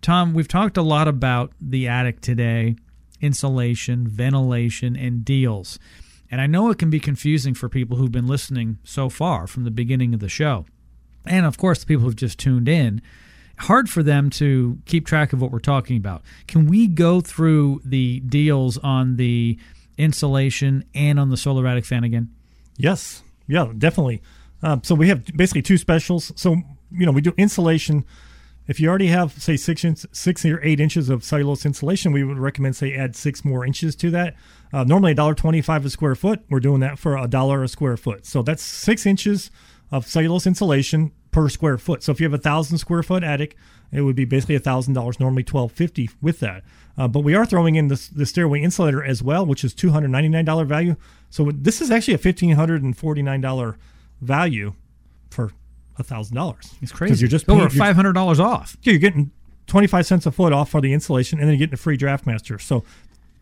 Tom, we've talked a lot about the attic today insulation, ventilation, and deals. And I know it can be confusing for people who've been listening so far from the beginning of the show. And of course, the people who've just tuned in. Hard for them to keep track of what we're talking about. Can we go through the deals on the insulation and on the solar attic fan again? Yes, yeah, definitely. Um, so we have basically two specials. So you know, we do insulation. If you already have say six inch, six or eight inches of cellulose insulation, we would recommend say add six more inches to that. Uh, normally a dollar twenty-five a square foot. We're doing that for a dollar a square foot. So that's six inches of cellulose insulation per square foot. So if you have a thousand square foot attic, it would be basically a thousand dollars. Normally twelve fifty with that. Uh, but we are throwing in the, the stairway insulator as well, which is two hundred ninety nine dollar value. So this is actually a fifteen hundred and forty nine dollar value for a thousand dollars. It's crazy. because you're just over five hundred dollars off. yeah, you're getting 25 cents a foot off for the insulation and then you're getting a free draft master. So,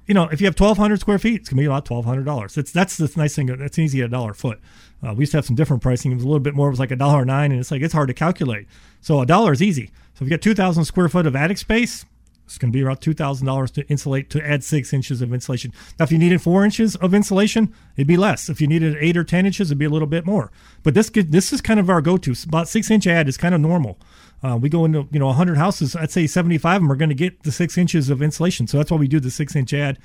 you know, if you have 1,200 square feet, it's to be about $1,200. It's, that's the nice thing. That's easy at a dollar a foot. Uh, we used to have some different pricing. It was a little bit more. It was like a dollar nine and it's like, it's hard to calculate. So a dollar is easy. So if you get 2,000 square foot of attic space, it's going to be around $2,000 to insulate, to add six inches of insulation. Now, if you needed four inches of insulation, it'd be less. If you needed eight or 10 inches, it'd be a little bit more. But this this is kind of our go-to. About six inch add is kind of normal. Uh, we go into you know 100 houses. I'd say 75 of them are going to get the six inches of insulation. So that's why we do the six inch add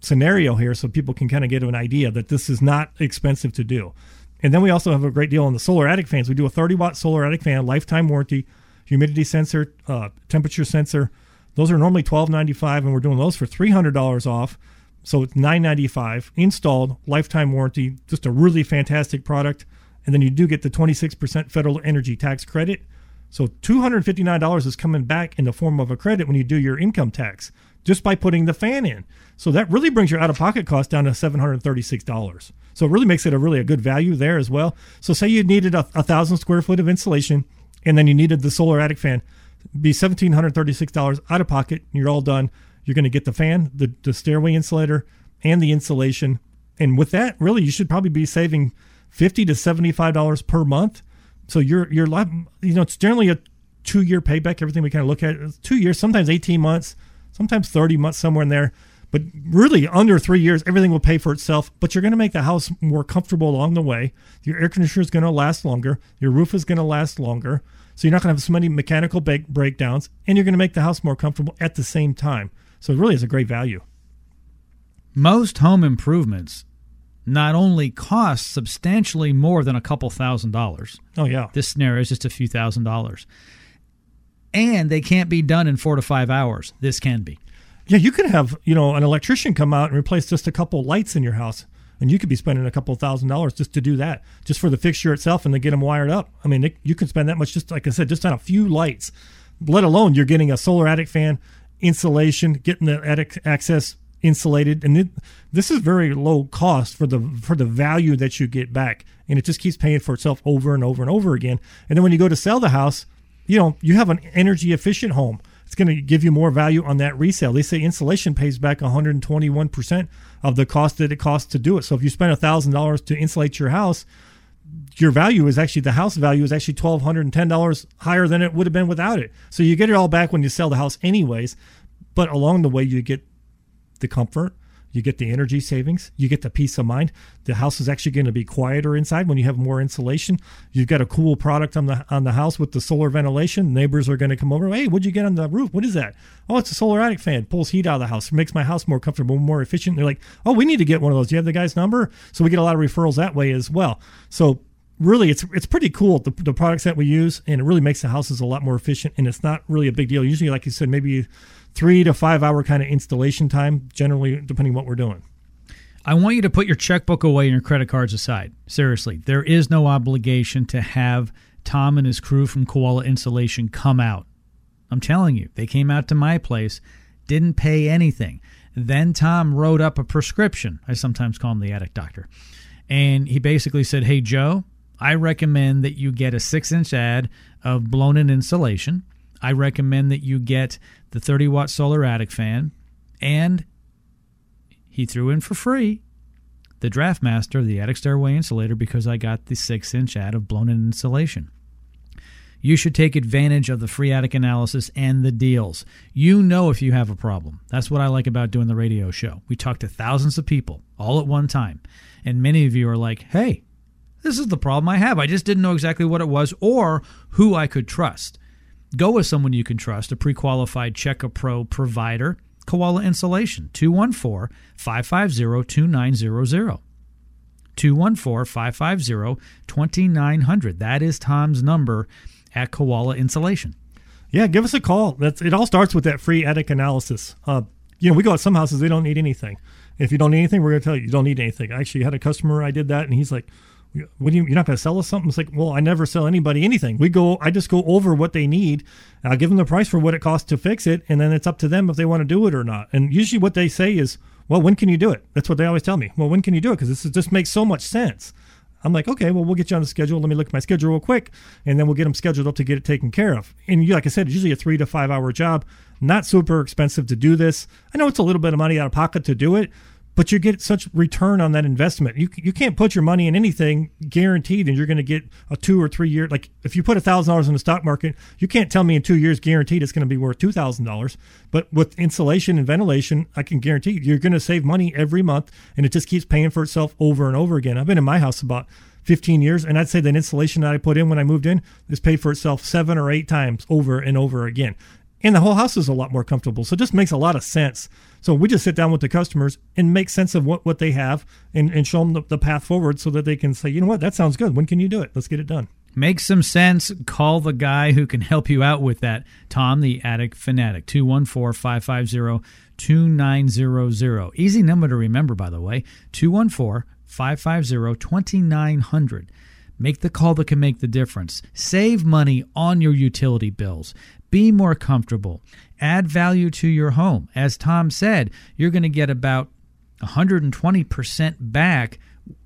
scenario here, so people can kind of get an idea that this is not expensive to do. And then we also have a great deal on the solar attic fans. We do a 30 watt solar attic fan, lifetime warranty, humidity sensor, uh, temperature sensor. Those are normally 12.95, and we're doing those for $300 off. So it's 9.95 installed, lifetime warranty. Just a really fantastic product. And then you do get the 26% federal energy tax credit. So $259 is coming back in the form of a credit when you do your income tax just by putting the fan in. So that really brings your out-of-pocket cost down to $736. So it really makes it a really a good value there as well. So say you needed a, a thousand square foot of insulation and then you needed the solar attic fan, be $1,736 out of pocket. You're all done. You're going to get the fan, the, the stairway insulator, and the insulation. And with that, really, you should probably be saving 50 to $75 per month. So you're, you're, you know, it's generally a two year payback. Everything we kind of look at is two years, sometimes 18 months, sometimes 30 months, somewhere in there. But really, under three years, everything will pay for itself. But you're going to make the house more comfortable along the way. Your air conditioner is going to last longer. Your roof is going to last longer. So you're not going to have so many mechanical ba- breakdowns, and you're going to make the house more comfortable at the same time. So it really is a great value. Most home improvements not only cost substantially more than a couple thousand dollars. Oh yeah, This scenario is just a few thousand dollars. And they can't be done in four to five hours. This can be. yeah. You could have you know an electrician come out and replace just a couple lights in your house, and you could be spending a couple thousand dollars just to do that, just for the fixture itself, and to get them wired up. I mean, it, you can spend that much just like I said, just on a few lights. Let alone you're getting a solar attic fan, insulation, getting the attic access insulated, and it, this is very low cost for the for the value that you get back, and it just keeps paying for itself over and over and over again. And then when you go to sell the house, you know you have an energy efficient home. It's going to give you more value on that resale. They say insulation pays back 121% of the cost that it costs to do it. So if you spend $1,000 to insulate your house, your value is actually the house value is actually twelve hundred and ten dollars higher than it would have been without it. So you get it all back when you sell the house, anyways. But along the way, you get the comfort, you get the energy savings, you get the peace of mind. The house is actually going to be quieter inside when you have more insulation. You've got a cool product on the on the house with the solar ventilation. Neighbors are going to come over. Hey, what'd you get on the roof? What is that? Oh, it's a solar attic fan. Pulls heat out of the house. Makes my house more comfortable, more efficient. They're like, oh, we need to get one of those. Do you have the guy's number? So we get a lot of referrals that way as well. So really it's it's pretty cool the, the products that we use and it really makes the houses a lot more efficient and it's not really a big deal usually like you said maybe three to five hour kind of installation time generally depending what we're doing I want you to put your checkbook away and your credit cards aside. Seriously, there is no obligation to have Tom and his crew from Koala Insulation come out. I'm telling you, they came out to my place, didn't pay anything. Then Tom wrote up a prescription. I sometimes call him the attic doctor. And he basically said, Hey, Joe, I recommend that you get a six inch add of blown in insulation. I recommend that you get the 30 watt solar attic fan. And he threw in for free the Draftmaster, the attic stairway insulator, because I got the six inch add of blown in insulation. You should take advantage of the free attic analysis and the deals. You know if you have a problem. That's what I like about doing the radio show. We talk to thousands of people all at one time. And many of you are like, hey, this is the problem I have. I just didn't know exactly what it was or who I could trust. Go with someone you can trust, a pre qualified Check a Pro provider, Koala Insulation, 214 550 2900. 214 550 2900. That is Tom's number at Koala Insulation. yeah give us a call that's it all starts with that free attic analysis uh, you know we go at some houses they don't need anything if you don't need anything we're going to tell you you don't need anything I actually had a customer i did that and he's like what do you, you're not going to sell us something? It's like, well, I never sell anybody anything. We go, I just go over what they need. I'll give them the price for what it costs to fix it, and then it's up to them if they want to do it or not. And usually, what they say is, well, when can you do it? That's what they always tell me. Well, when can you do it? Because this is, just makes so much sense. I'm like, okay, well, we'll get you on the schedule. Let me look at my schedule real quick, and then we'll get them scheduled up to get it taken care of. And you, like I said, it's usually a three to five hour job. Not super expensive to do this. I know it's a little bit of money out of pocket to do it, but you get such return on that investment. You you can't put your money in anything guaranteed, and you're going to get a two or three year. Like if you put a thousand dollars in the stock market, you can't tell me in two years guaranteed it's going to be worth two thousand dollars. But with insulation and ventilation, I can guarantee you, you're going to save money every month, and it just keeps paying for itself over and over again. I've been in my house about 15 years, and I'd say that insulation that I put in when I moved in has paid for itself seven or eight times over and over again. And the whole house is a lot more comfortable. So it just makes a lot of sense. So we just sit down with the customers and make sense of what, what they have and, and show them the, the path forward so that they can say, you know what, that sounds good. When can you do it? Let's get it done. Makes some sense. Call the guy who can help you out with that. Tom, the attic fanatic, 214 550 2900. Easy number to remember, by the way 214 550 2900. Make the call that can make the difference. Save money on your utility bills. Be more comfortable. Add value to your home. As Tom said, you're going to get about 120% back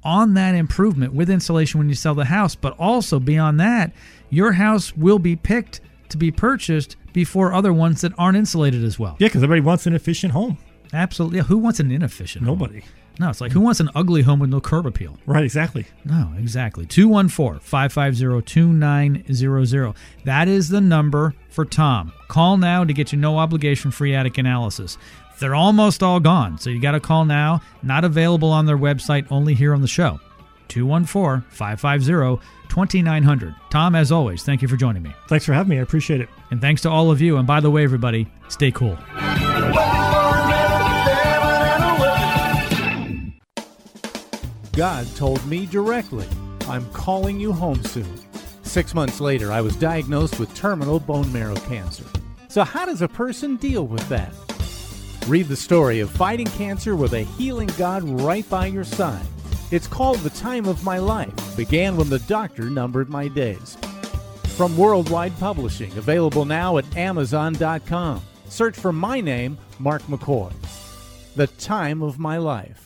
on that improvement with insulation when you sell the house. But also beyond that, your house will be picked to be purchased before other ones that aren't insulated as well. Yeah, because everybody wants an efficient home. Absolutely. Who wants an inefficient home? No, it's like who wants an ugly home with no curb appeal? Right, exactly. No, exactly. 214 550 2900. That is the number for Tom. Call now to get your no obligation free attic analysis. They're almost all gone, so you got to call now. Not available on their website, only here on the show. 214 550 2900. Tom, as always, thank you for joining me. Thanks for having me. I appreciate it. And thanks to all of you. And by the way, everybody, stay cool. God told me directly, I'm calling you home soon. Six months later, I was diagnosed with terminal bone marrow cancer. So, how does a person deal with that? Read the story of fighting cancer with a healing God right by your side. It's called The Time of My Life, began when the doctor numbered my days. From Worldwide Publishing, available now at Amazon.com. Search for my name, Mark McCoy. The Time of My Life.